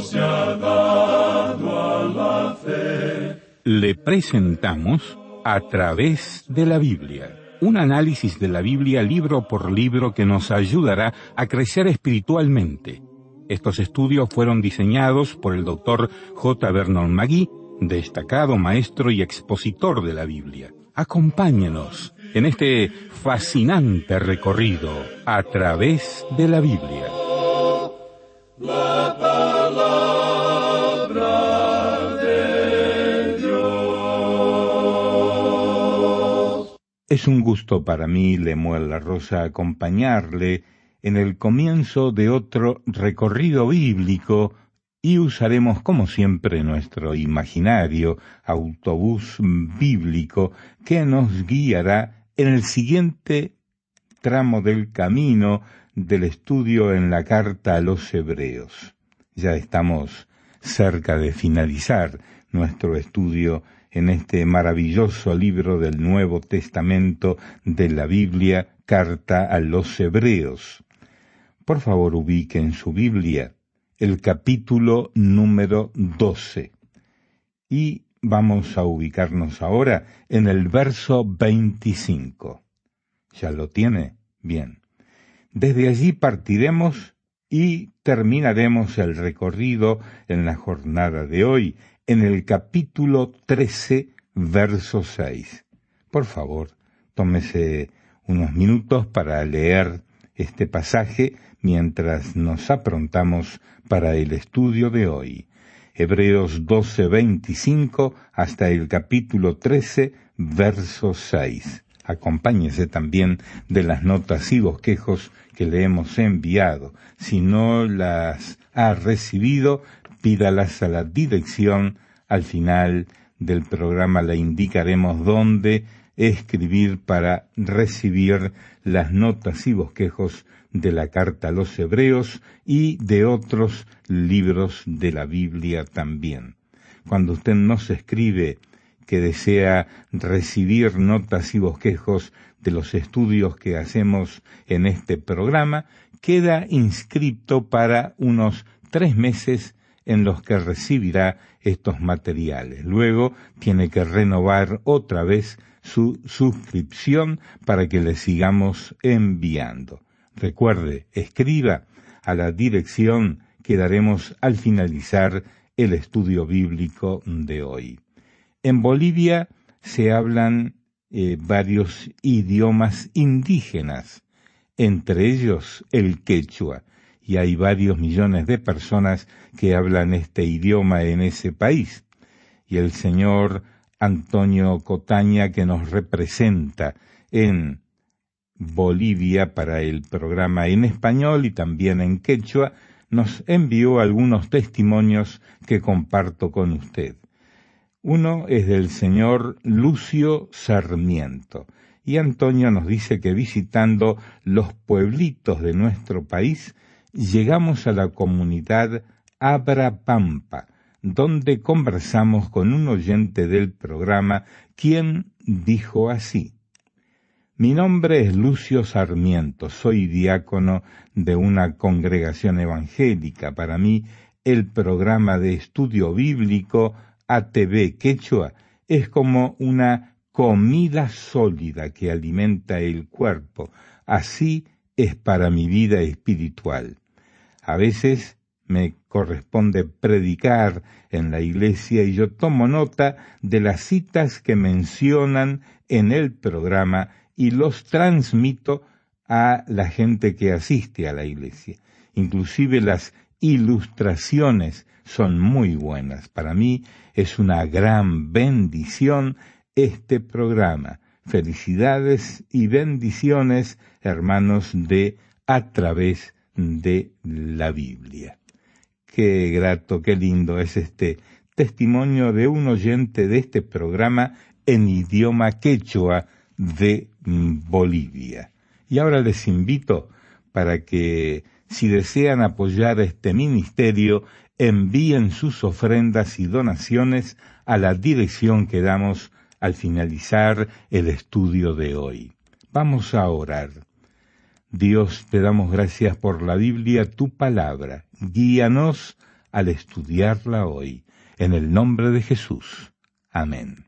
Se ha dado a la fe. Le presentamos a través de la Biblia. Un análisis de la Biblia libro por libro que nos ayudará a crecer espiritualmente. Estos estudios fueron diseñados por el doctor J. Vernon McGee, destacado maestro y expositor de la Biblia. Acompáñenos en este fascinante recorrido a través de la Biblia. Es un gusto para mí, Lemuel La Rosa, acompañarle en el comienzo de otro recorrido bíblico y usaremos como siempre nuestro imaginario autobús bíblico que nos guiará en el siguiente tramo del camino del estudio en la carta a los hebreos. Ya estamos cerca de finalizar nuestro estudio en este maravilloso libro del Nuevo Testamento de la Biblia, Carta a los Hebreos. Por favor, ubique en su Biblia el capítulo número 12. Y vamos a ubicarnos ahora en el verso 25. ¿Ya lo tiene? Bien. Desde allí partiremos y terminaremos el recorrido en la jornada de hoy, en el capítulo 13, verso 6. Por favor, tómese unos minutos para leer este pasaje mientras nos aprontamos para el estudio de hoy. Hebreos 12:25 hasta el capítulo 13, verso 6. Acompáñese también de las notas y bosquejos que le hemos enviado. Si no las ha recibido, pídalas a la dirección. Al final del programa le indicaremos dónde escribir para recibir las notas y bosquejos de la carta a los hebreos y de otros libros de la Biblia también. Cuando usted nos escribe que desea recibir notas y bosquejos de los estudios que hacemos en este programa, queda inscrito para unos tres meses en los que recibirá estos materiales. Luego tiene que renovar otra vez su suscripción para que le sigamos enviando. Recuerde, escriba a la dirección que daremos al finalizar el estudio bíblico de hoy. En Bolivia se hablan eh, varios idiomas indígenas, entre ellos el quechua, y hay varios millones de personas que hablan este idioma en ese país. Y el señor Antonio Cotaña, que nos representa en Bolivia para el programa en español y también en quechua, nos envió algunos testimonios que comparto con usted. Uno es del señor Lucio Sarmiento, y Antonio nos dice que visitando los pueblitos de nuestro país, llegamos a la comunidad Abrapampa, donde conversamos con un oyente del programa, quien dijo así mi nombre es Lucio Sarmiento, soy diácono de una congregación evangélica. Para mí, el programa de estudio bíblico ATV Quechua es como una comida sólida que alimenta el cuerpo. Así es para mi vida espiritual. A veces me corresponde predicar en la iglesia y yo tomo nota de las citas que mencionan en el programa y los transmito a la gente que asiste a la iglesia. Inclusive las ilustraciones son muy buenas. Para mí es una gran bendición este programa. Felicidades y bendiciones, hermanos, de a través de la Biblia. Qué grato, qué lindo es este testimonio de un oyente de este programa en idioma quechua de Bolivia. Y ahora les invito para que, si desean apoyar este ministerio, envíen sus ofrendas y donaciones a la dirección que damos al finalizar el estudio de hoy. Vamos a orar. Dios, te damos gracias por la Biblia, tu palabra. Guíanos al estudiarla hoy. En el nombre de Jesús. Amén.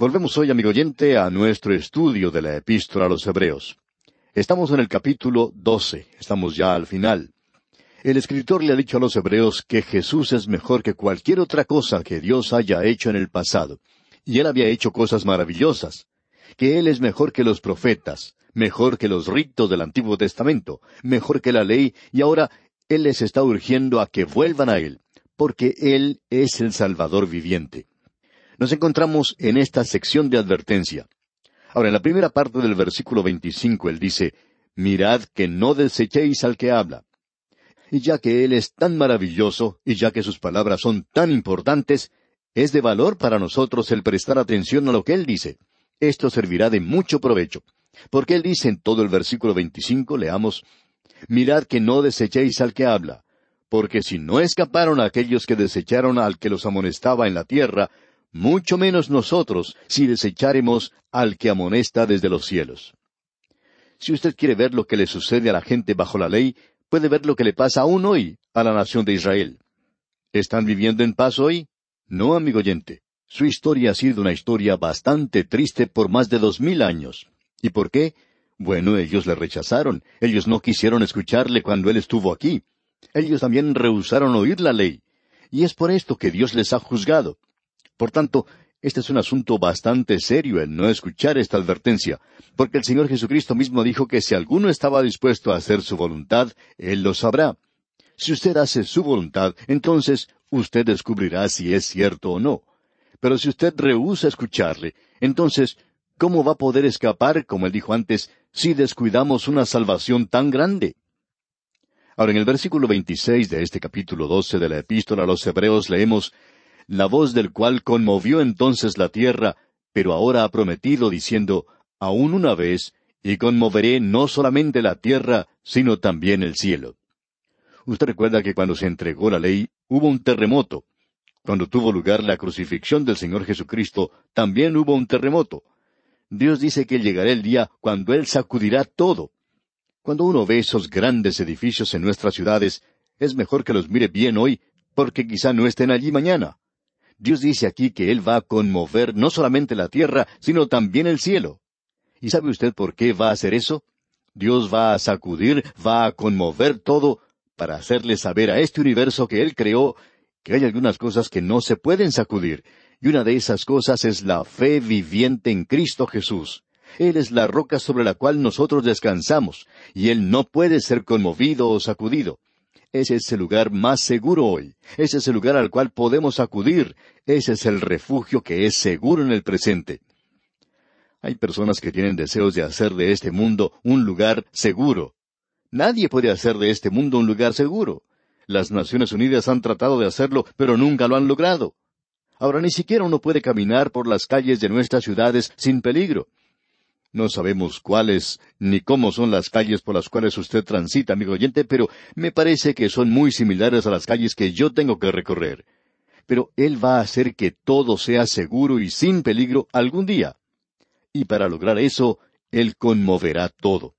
Volvemos hoy, amigo oyente, a nuestro estudio de la epístola a los Hebreos. Estamos en el capítulo 12, estamos ya al final. El escritor le ha dicho a los Hebreos que Jesús es mejor que cualquier otra cosa que Dios haya hecho en el pasado, y él había hecho cosas maravillosas, que él es mejor que los profetas, mejor que los ritos del Antiguo Testamento, mejor que la ley, y ahora él les está urgiendo a que vuelvan a él, porque él es el Salvador viviente nos encontramos en esta sección de advertencia. Ahora, en la primera parte del versículo 25, él dice, Mirad que no desechéis al que habla. Y ya que Él es tan maravilloso, y ya que sus palabras son tan importantes, es de valor para nosotros el prestar atención a lo que Él dice. Esto servirá de mucho provecho. Porque Él dice en todo el versículo 25, leamos, Mirad que no desechéis al que habla, porque si no escaparon aquellos que desecharon al que los amonestaba en la tierra, mucho menos nosotros si desecháremos al que amonesta desde los cielos. Si usted quiere ver lo que le sucede a la gente bajo la ley, puede ver lo que le pasa aún hoy a la nación de Israel. ¿Están viviendo en paz hoy? No, amigo oyente. Su historia ha sido una historia bastante triste por más de dos mil años. ¿Y por qué? Bueno, ellos le rechazaron. Ellos no quisieron escucharle cuando él estuvo aquí. Ellos también rehusaron oír la ley. Y es por esto que Dios les ha juzgado. Por tanto, este es un asunto bastante serio el no escuchar esta advertencia, porque el Señor Jesucristo mismo dijo que si alguno estaba dispuesto a hacer su voluntad, Él lo sabrá. Si usted hace su voluntad, entonces usted descubrirá si es cierto o no. Pero si usted rehúsa escucharle, entonces, ¿cómo va a poder escapar, como él dijo antes, si descuidamos una salvación tan grande? Ahora, en el versículo 26 de este capítulo 12 de la epístola a los Hebreos leemos, la voz del cual conmovió entonces la tierra, pero ahora ha prometido diciendo, aún una vez, y conmoveré no solamente la tierra, sino también el cielo. Usted recuerda que cuando se entregó la ley hubo un terremoto. Cuando tuvo lugar la crucifixión del Señor Jesucristo, también hubo un terremoto. Dios dice que llegará el día cuando Él sacudirá todo. Cuando uno ve esos grandes edificios en nuestras ciudades, es mejor que los mire bien hoy, porque quizá no estén allí mañana. Dios dice aquí que Él va a conmover no solamente la tierra, sino también el cielo. ¿Y sabe usted por qué va a hacer eso? Dios va a sacudir, va a conmover todo para hacerle saber a este universo que Él creó que hay algunas cosas que no se pueden sacudir, y una de esas cosas es la fe viviente en Cristo Jesús. Él es la roca sobre la cual nosotros descansamos, y Él no puede ser conmovido o sacudido. Ese es el lugar más seguro hoy. Ese es el lugar al cual podemos acudir. Ese es el refugio que es seguro en el presente. Hay personas que tienen deseos de hacer de este mundo un lugar seguro. Nadie puede hacer de este mundo un lugar seguro. Las Naciones Unidas han tratado de hacerlo, pero nunca lo han logrado. Ahora ni siquiera uno puede caminar por las calles de nuestras ciudades sin peligro. No sabemos cuáles ni cómo son las calles por las cuales usted transita, amigo oyente, pero me parece que son muy similares a las calles que yo tengo que recorrer. Pero Él va a hacer que todo sea seguro y sin peligro algún día. Y para lograr eso, Él conmoverá todo.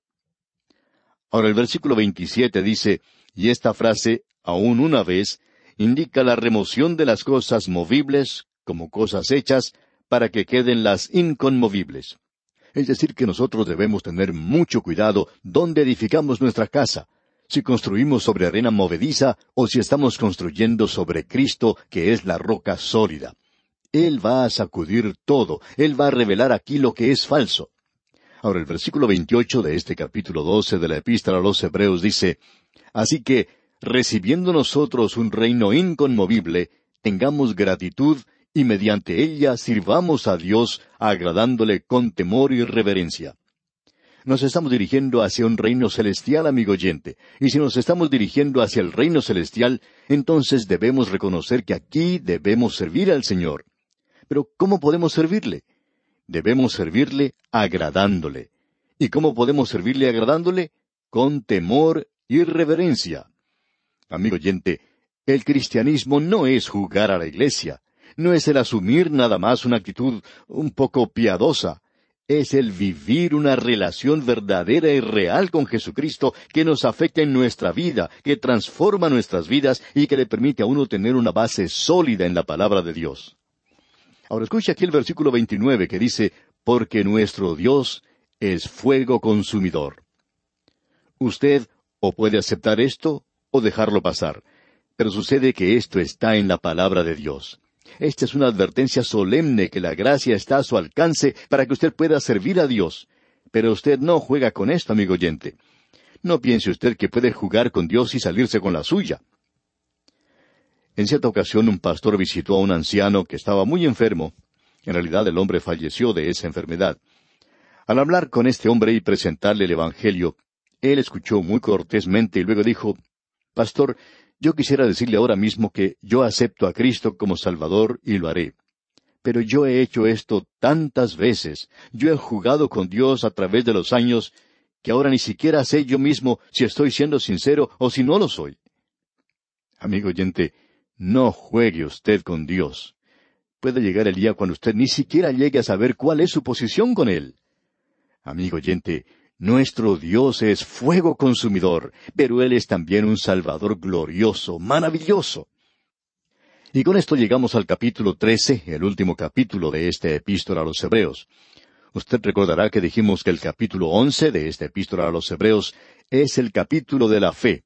Ahora el versículo 27 dice, y esta frase, aún una vez, indica la remoción de las cosas movibles, como cosas hechas, para que queden las inconmovibles. Es decir, que nosotros debemos tener mucho cuidado dónde edificamos nuestra casa, si construimos sobre arena movediza o si estamos construyendo sobre Cristo, que es la roca sólida. Él va a sacudir todo, Él va a revelar aquí lo que es falso. Ahora el versículo 28 de este capítulo 12 de la epístola a los Hebreos dice, Así que, recibiendo nosotros un reino inconmovible, tengamos gratitud y mediante ella sirvamos a Dios agradándole con temor y reverencia. Nos estamos dirigiendo hacia un reino celestial, amigo oyente, y si nos estamos dirigiendo hacia el reino celestial, entonces debemos reconocer que aquí debemos servir al Señor. Pero ¿cómo podemos servirle? Debemos servirle agradándole. ¿Y cómo podemos servirle agradándole? Con temor y reverencia. Amigo oyente, el cristianismo no es jugar a la iglesia, no es el asumir nada más una actitud un poco piadosa, es el vivir una relación verdadera y real con Jesucristo que nos afecta en nuestra vida, que transforma nuestras vidas y que le permite a uno tener una base sólida en la palabra de Dios. Ahora escuche aquí el versículo 29 que dice, porque nuestro Dios es fuego consumidor. Usted o puede aceptar esto o dejarlo pasar, pero sucede que esto está en la palabra de Dios. Esta es una advertencia solemne que la gracia está a su alcance para que usted pueda servir a Dios. Pero usted no juega con esto, amigo oyente. No piense usted que puede jugar con Dios y salirse con la suya. En cierta ocasión un pastor visitó a un anciano que estaba muy enfermo. En realidad el hombre falleció de esa enfermedad. Al hablar con este hombre y presentarle el Evangelio, él escuchó muy cortésmente y luego dijo, Pastor, yo quisiera decirle ahora mismo que yo acepto a Cristo como Salvador y lo haré. Pero yo he hecho esto tantas veces, yo he jugado con Dios a través de los años, que ahora ni siquiera sé yo mismo si estoy siendo sincero o si no lo soy. Amigo oyente, no juegue usted con Dios. Puede llegar el día cuando usted ni siquiera llegue a saber cuál es su posición con Él. Amigo oyente, nuestro Dios es fuego consumidor, pero Él es también un Salvador glorioso, maravilloso. Y con esto llegamos al capítulo trece, el último capítulo de esta epístola a los Hebreos. Usted recordará que dijimos que el capítulo once de esta epístola a los Hebreos es el capítulo de la fe,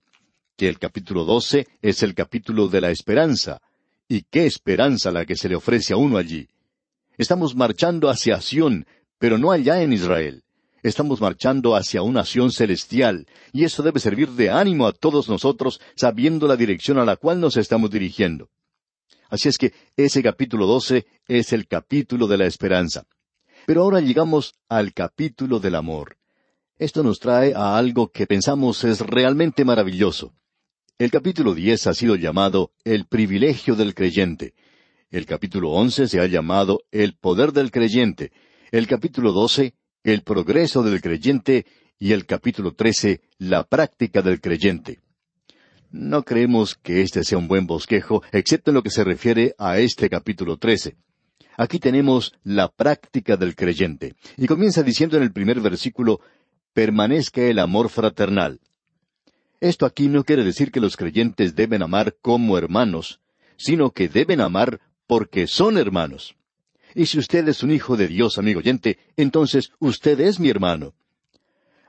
que el capítulo doce es el capítulo de la esperanza. ¿Y qué esperanza la que se le ofrece a uno allí? Estamos marchando hacia Sión, pero no allá en Israel. Estamos marchando hacia una nación celestial, y eso debe servir de ánimo a todos nosotros, sabiendo la dirección a la cual nos estamos dirigiendo. Así es que ese capítulo doce es el capítulo de la esperanza. Pero ahora llegamos al capítulo del amor. Esto nos trae a algo que pensamos es realmente maravilloso. El capítulo diez ha sido llamado el privilegio del creyente. El capítulo once se ha llamado el poder del creyente. El capítulo doce el progreso del creyente y el capítulo trece, la práctica del creyente. No creemos que este sea un buen bosquejo, excepto en lo que se refiere a este capítulo trece. Aquí tenemos la práctica del creyente. Y comienza diciendo en el primer versículo, permanezca el amor fraternal. Esto aquí no quiere decir que los creyentes deben amar como hermanos, sino que deben amar porque son hermanos. Y si usted es un hijo de Dios, amigo oyente, entonces usted es mi hermano.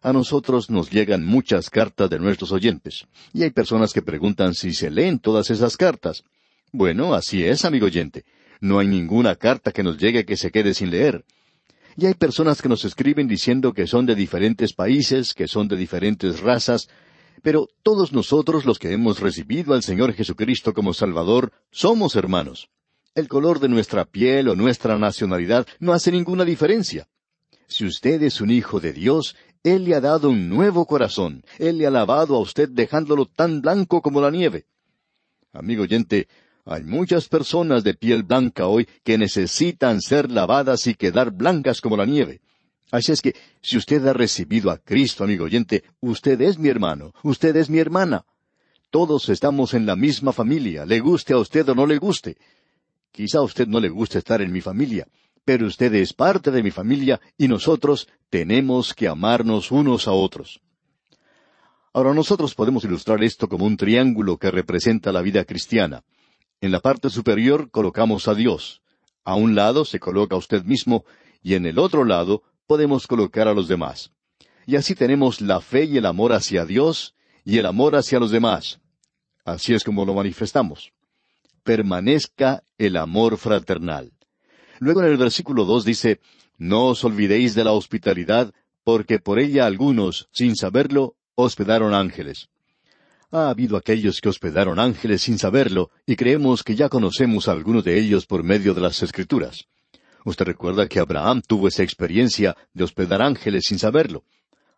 A nosotros nos llegan muchas cartas de nuestros oyentes, y hay personas que preguntan si se leen todas esas cartas. Bueno, así es, amigo oyente. No hay ninguna carta que nos llegue que se quede sin leer. Y hay personas que nos escriben diciendo que son de diferentes países, que son de diferentes razas, pero todos nosotros los que hemos recibido al Señor Jesucristo como Salvador somos hermanos. El color de nuestra piel o nuestra nacionalidad no hace ninguna diferencia. Si usted es un hijo de Dios, Él le ha dado un nuevo corazón. Él le ha lavado a usted dejándolo tan blanco como la nieve. Amigo oyente, hay muchas personas de piel blanca hoy que necesitan ser lavadas y quedar blancas como la nieve. Así es que, si usted ha recibido a Cristo, amigo oyente, usted es mi hermano, usted es mi hermana. Todos estamos en la misma familia, le guste a usted o no le guste. Quizá a usted no le guste estar en mi familia, pero usted es parte de mi familia y nosotros tenemos que amarnos unos a otros. Ahora nosotros podemos ilustrar esto como un triángulo que representa la vida cristiana. En la parte superior colocamos a Dios. A un lado se coloca usted mismo y en el otro lado podemos colocar a los demás. Y así tenemos la fe y el amor hacia Dios y el amor hacia los demás. Así es como lo manifestamos permanezca el amor fraternal. Luego en el versículo dos dice, No os olvidéis de la hospitalidad, porque por ella algunos, sin saberlo, hospedaron ángeles. Ha habido aquellos que hospedaron ángeles sin saberlo, y creemos que ya conocemos a algunos de ellos por medio de las Escrituras. Usted recuerda que Abraham tuvo esa experiencia de hospedar ángeles sin saberlo.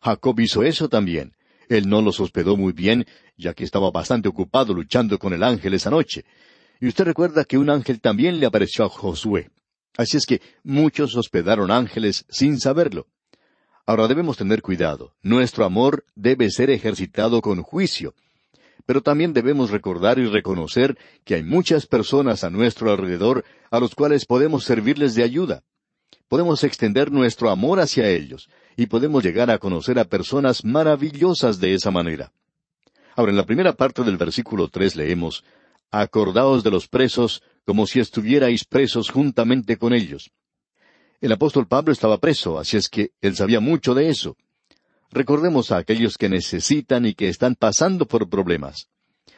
Jacob hizo eso también. Él no los hospedó muy bien, ya que estaba bastante ocupado luchando con el ángel esa noche. Y usted recuerda que un ángel también le apareció a Josué. Así es que muchos hospedaron ángeles sin saberlo. Ahora debemos tener cuidado. Nuestro amor debe ser ejercitado con juicio. Pero también debemos recordar y reconocer que hay muchas personas a nuestro alrededor a los cuales podemos servirles de ayuda. podemos extender nuestro amor hacia ellos, y podemos llegar a conocer a personas maravillosas de esa manera. Ahora, en la primera parte del versículo tres leemos, Acordaos de los presos como si estuvierais presos juntamente con ellos. El apóstol Pablo estaba preso, así es que él sabía mucho de eso. Recordemos a aquellos que necesitan y que están pasando por problemas.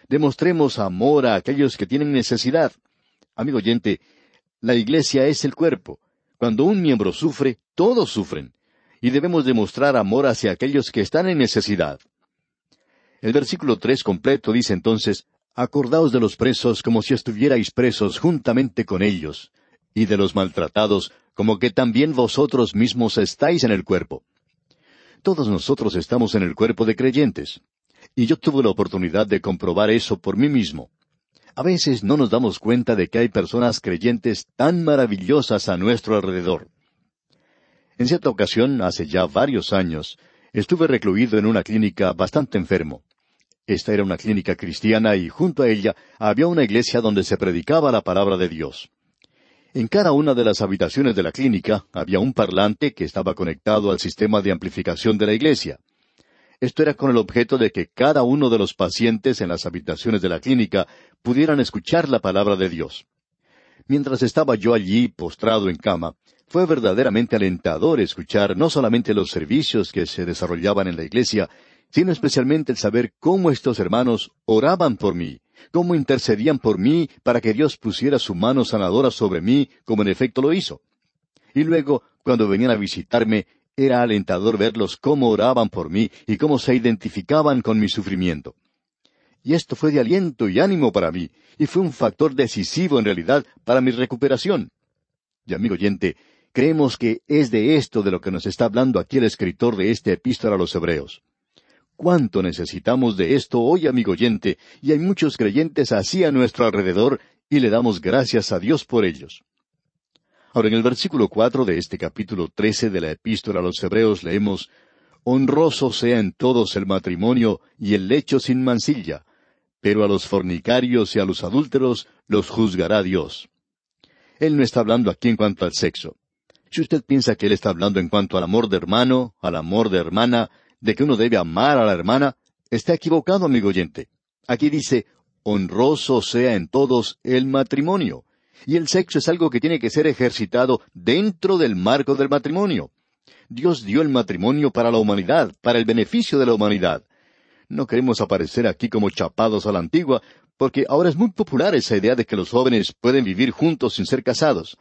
Demostremos amor a aquellos que tienen necesidad. Amigo oyente, la iglesia es el cuerpo. Cuando un miembro sufre, todos sufren. Y debemos demostrar amor hacia aquellos que están en necesidad. El versículo tres completo dice entonces, Acordaos de los presos como si estuvierais presos juntamente con ellos, y de los maltratados como que también vosotros mismos estáis en el cuerpo. Todos nosotros estamos en el cuerpo de creyentes. Y yo tuve la oportunidad de comprobar eso por mí mismo. A veces no nos damos cuenta de que hay personas creyentes tan maravillosas a nuestro alrededor. En cierta ocasión, hace ya varios años, estuve recluido en una clínica bastante enfermo. Esta era una clínica cristiana y junto a ella había una iglesia donde se predicaba la palabra de Dios. En cada una de las habitaciones de la clínica había un parlante que estaba conectado al sistema de amplificación de la iglesia. Esto era con el objeto de que cada uno de los pacientes en las habitaciones de la clínica pudieran escuchar la palabra de Dios. Mientras estaba yo allí postrado en cama, fue verdaderamente alentador escuchar no solamente los servicios que se desarrollaban en la iglesia, sino especialmente el saber cómo estos hermanos oraban por mí, cómo intercedían por mí para que Dios pusiera su mano sanadora sobre mí, como en efecto lo hizo. Y luego, cuando venían a visitarme, era alentador verlos cómo oraban por mí y cómo se identificaban con mi sufrimiento. Y esto fue de aliento y ánimo para mí, y fue un factor decisivo en realidad para mi recuperación. Y amigo oyente, creemos que es de esto de lo que nos está hablando aquí el escritor de este epístola a los Hebreos. Cuánto necesitamos de esto hoy, amigo oyente, y hay muchos creyentes así a nuestro alrededor, y le damos gracias a Dios por ellos. Ahora, en el versículo cuatro de este capítulo trece de la epístola a los Hebreos leemos Honroso sea en todos el matrimonio y el lecho sin mancilla, pero a los fornicarios y a los adúlteros los juzgará Dios. Él no está hablando aquí en cuanto al sexo. Si usted piensa que él está hablando en cuanto al amor de hermano, al amor de hermana, de que uno debe amar a la hermana, está equivocado, amigo oyente. Aquí dice, honroso sea en todos el matrimonio. Y el sexo es algo que tiene que ser ejercitado dentro del marco del matrimonio. Dios dio el matrimonio para la humanidad, para el beneficio de la humanidad. No queremos aparecer aquí como chapados a la antigua, porque ahora es muy popular esa idea de que los jóvenes pueden vivir juntos sin ser casados.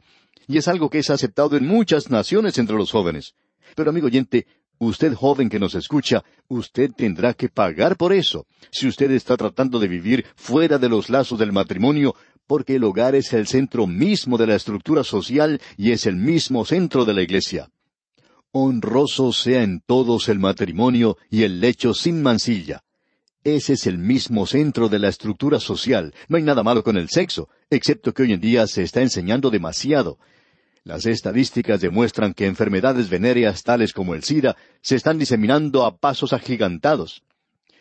Y es algo que es aceptado en muchas naciones entre los jóvenes. Pero amigo oyente, Usted joven que nos escucha, usted tendrá que pagar por eso, si usted está tratando de vivir fuera de los lazos del matrimonio, porque el hogar es el centro mismo de la estructura social y es el mismo centro de la iglesia. Honroso sea en todos el matrimonio y el lecho sin mancilla. Ese es el mismo centro de la estructura social. No hay nada malo con el sexo, excepto que hoy en día se está enseñando demasiado. Las estadísticas demuestran que enfermedades venéreas tales como el SIDA se están diseminando a pasos agigantados.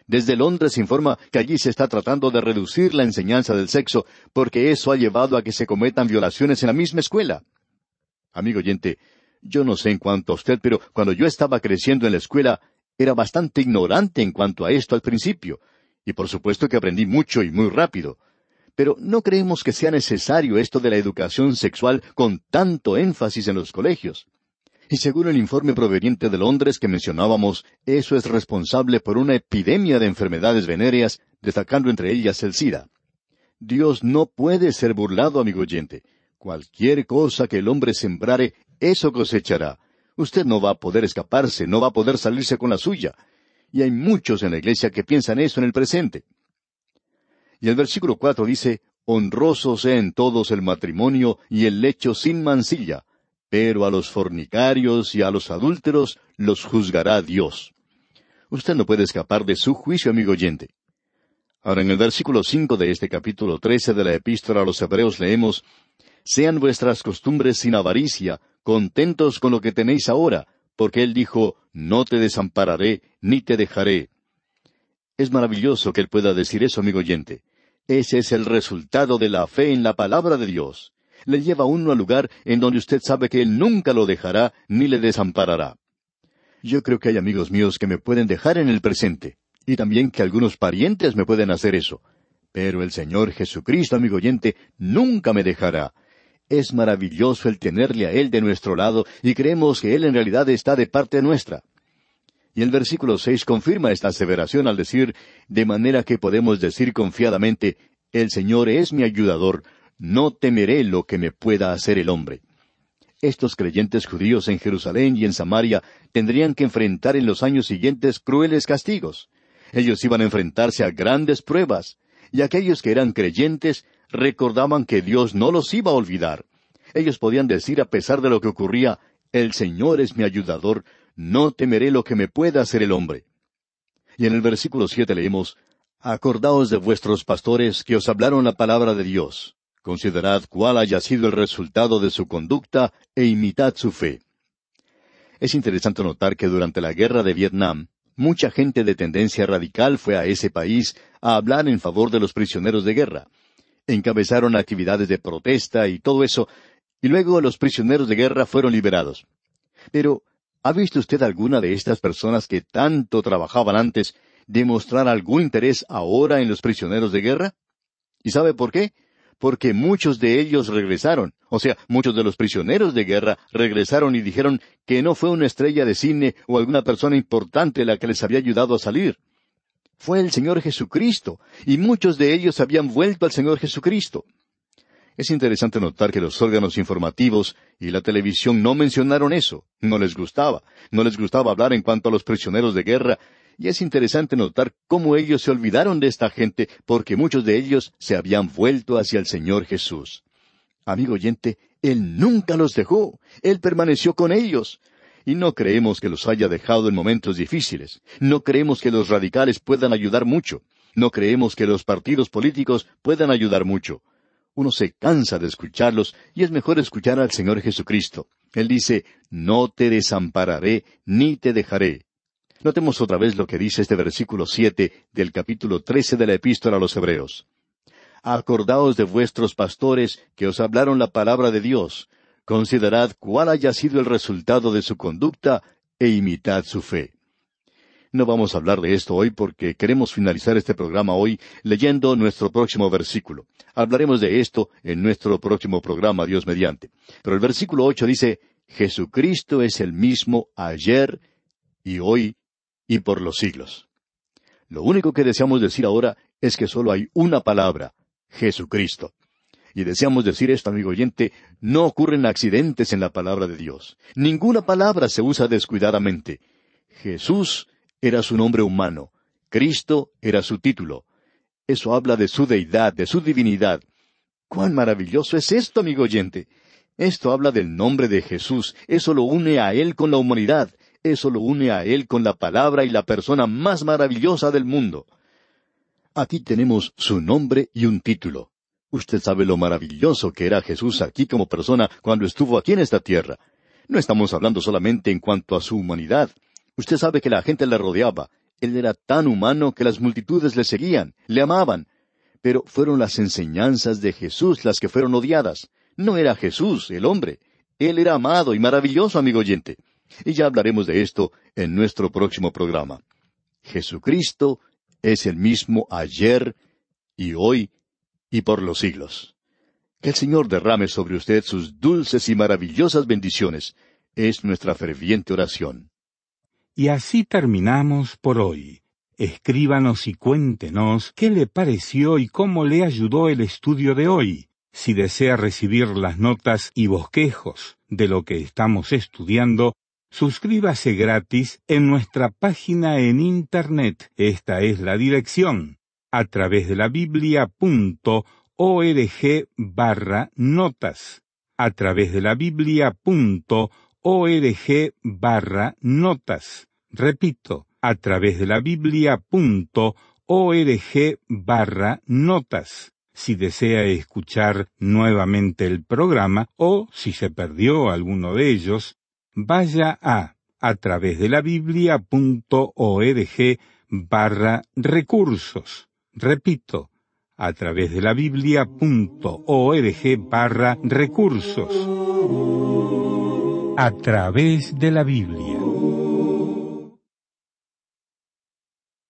Desde Londres se informa que allí se está tratando de reducir la enseñanza del sexo porque eso ha llevado a que se cometan violaciones en la misma escuela. Amigo oyente, yo no sé en cuanto a usted, pero cuando yo estaba creciendo en la escuela era bastante ignorante en cuanto a esto al principio, y por supuesto que aprendí mucho y muy rápido. Pero no creemos que sea necesario esto de la educación sexual con tanto énfasis en los colegios. Y según el informe proveniente de Londres que mencionábamos, eso es responsable por una epidemia de enfermedades venéreas, destacando entre ellas el SIDA. Dios no puede ser burlado, amigo oyente. Cualquier cosa que el hombre sembrare, eso cosechará. Usted no va a poder escaparse, no va a poder salirse con la suya. Y hay muchos en la iglesia que piensan eso en el presente. Y el versículo cuatro dice, Honroso sea en todos el matrimonio y el lecho sin mancilla, pero a los fornicarios y a los adúlteros los juzgará Dios. Usted no puede escapar de su juicio, amigo oyente. Ahora en el versículo cinco de este capítulo trece de la epístola a los Hebreos leemos, Sean vuestras costumbres sin avaricia, contentos con lo que tenéis ahora, porque Él dijo, No te desampararé, ni te dejaré. Es maravilloso que Él pueda decir eso, amigo oyente. Ese es el resultado de la fe en la palabra de Dios. Le lleva a uno al lugar en donde usted sabe que Él nunca lo dejará ni le desamparará. Yo creo que hay amigos míos que me pueden dejar en el presente, y también que algunos parientes me pueden hacer eso. Pero el Señor Jesucristo, amigo oyente, nunca me dejará. Es maravilloso el tenerle a Él de nuestro lado y creemos que Él en realidad está de parte nuestra. Y el versículo seis confirma esta aseveración al decir, de manera que podemos decir confiadamente, el Señor es mi ayudador, no temeré lo que me pueda hacer el hombre. Estos creyentes judíos en Jerusalén y en Samaria tendrían que enfrentar en los años siguientes crueles castigos. Ellos iban a enfrentarse a grandes pruebas, y aquellos que eran creyentes recordaban que Dios no los iba a olvidar. Ellos podían decir a pesar de lo que ocurría, El Señor es mi ayudador, no temeré lo que me pueda hacer el hombre. Y en el versículo siete leemos, Acordaos de vuestros pastores que os hablaron la palabra de Dios. Considerad cuál haya sido el resultado de su conducta e imitad su fe. Es interesante notar que durante la guerra de Vietnam, mucha gente de tendencia radical fue a ese país a hablar en favor de los prisioneros de guerra encabezaron actividades de protesta y todo eso, y luego los prisioneros de guerra fueron liberados. Pero, ¿ha visto usted alguna de estas personas que tanto trabajaban antes demostrar algún interés ahora en los prisioneros de guerra? ¿Y sabe por qué? Porque muchos de ellos regresaron, o sea, muchos de los prisioneros de guerra regresaron y dijeron que no fue una estrella de cine o alguna persona importante la que les había ayudado a salir fue el Señor Jesucristo, y muchos de ellos habían vuelto al Señor Jesucristo. Es interesante notar que los órganos informativos y la televisión no mencionaron eso, no les gustaba, no les gustaba hablar en cuanto a los prisioneros de guerra, y es interesante notar cómo ellos se olvidaron de esta gente porque muchos de ellos se habían vuelto hacia el Señor Jesús. Amigo oyente, Él nunca los dejó, Él permaneció con ellos, y no creemos que los haya dejado en momentos difíciles. No creemos que los radicales puedan ayudar mucho. No creemos que los partidos políticos puedan ayudar mucho. Uno se cansa de escucharlos y es mejor escuchar al Señor Jesucristo. Él dice, No te desampararé ni te dejaré. Notemos otra vez lo que dice este versículo siete del capítulo trece de la Epístola a los Hebreos. Acordaos de vuestros pastores que os hablaron la palabra de Dios, Considerad cuál haya sido el resultado de su conducta e imitad su fe. No vamos a hablar de esto hoy porque queremos finalizar este programa hoy leyendo nuestro próximo versículo. Hablaremos de esto en nuestro próximo programa, Dios mediante. Pero el versículo ocho dice, Jesucristo es el mismo ayer y hoy y por los siglos. Lo único que deseamos decir ahora es que solo hay una palabra, Jesucristo. Y deseamos decir esto, amigo oyente, no ocurren accidentes en la palabra de Dios. Ninguna palabra se usa descuidadamente. Jesús era su nombre humano. Cristo era su título. Eso habla de su deidad, de su divinidad. ¡Cuán maravilloso es esto, amigo oyente! Esto habla del nombre de Jesús. Eso lo une a Él con la humanidad. Eso lo une a Él con la palabra y la persona más maravillosa del mundo. Aquí tenemos su nombre y un título. Usted sabe lo maravilloso que era Jesús aquí como persona cuando estuvo aquí en esta tierra. No estamos hablando solamente en cuanto a su humanidad. Usted sabe que la gente le rodeaba. Él era tan humano que las multitudes le seguían, le amaban. Pero fueron las enseñanzas de Jesús las que fueron odiadas. No era Jesús, el hombre. Él era amado y maravilloso, amigo oyente. Y ya hablaremos de esto en nuestro próximo programa. Jesucristo es el mismo ayer y hoy y por los siglos. Que el Señor derrame sobre usted sus dulces y maravillosas bendiciones. Es nuestra ferviente oración. Y así terminamos por hoy. Escríbanos y cuéntenos qué le pareció y cómo le ayudó el estudio de hoy. Si desea recibir las notas y bosquejos de lo que estamos estudiando, suscríbase gratis en nuestra página en Internet. Esta es la dirección a través de la biblia.org barra notas, a través de la biblia.org barra notas. Repito, a través de la biblia.org barra notas. Si desea escuchar nuevamente el programa o si se perdió alguno de ellos, vaya a a través de la biblia.org barra recursos Repito, a través de la biblia.org barra recursos. A través de la Biblia.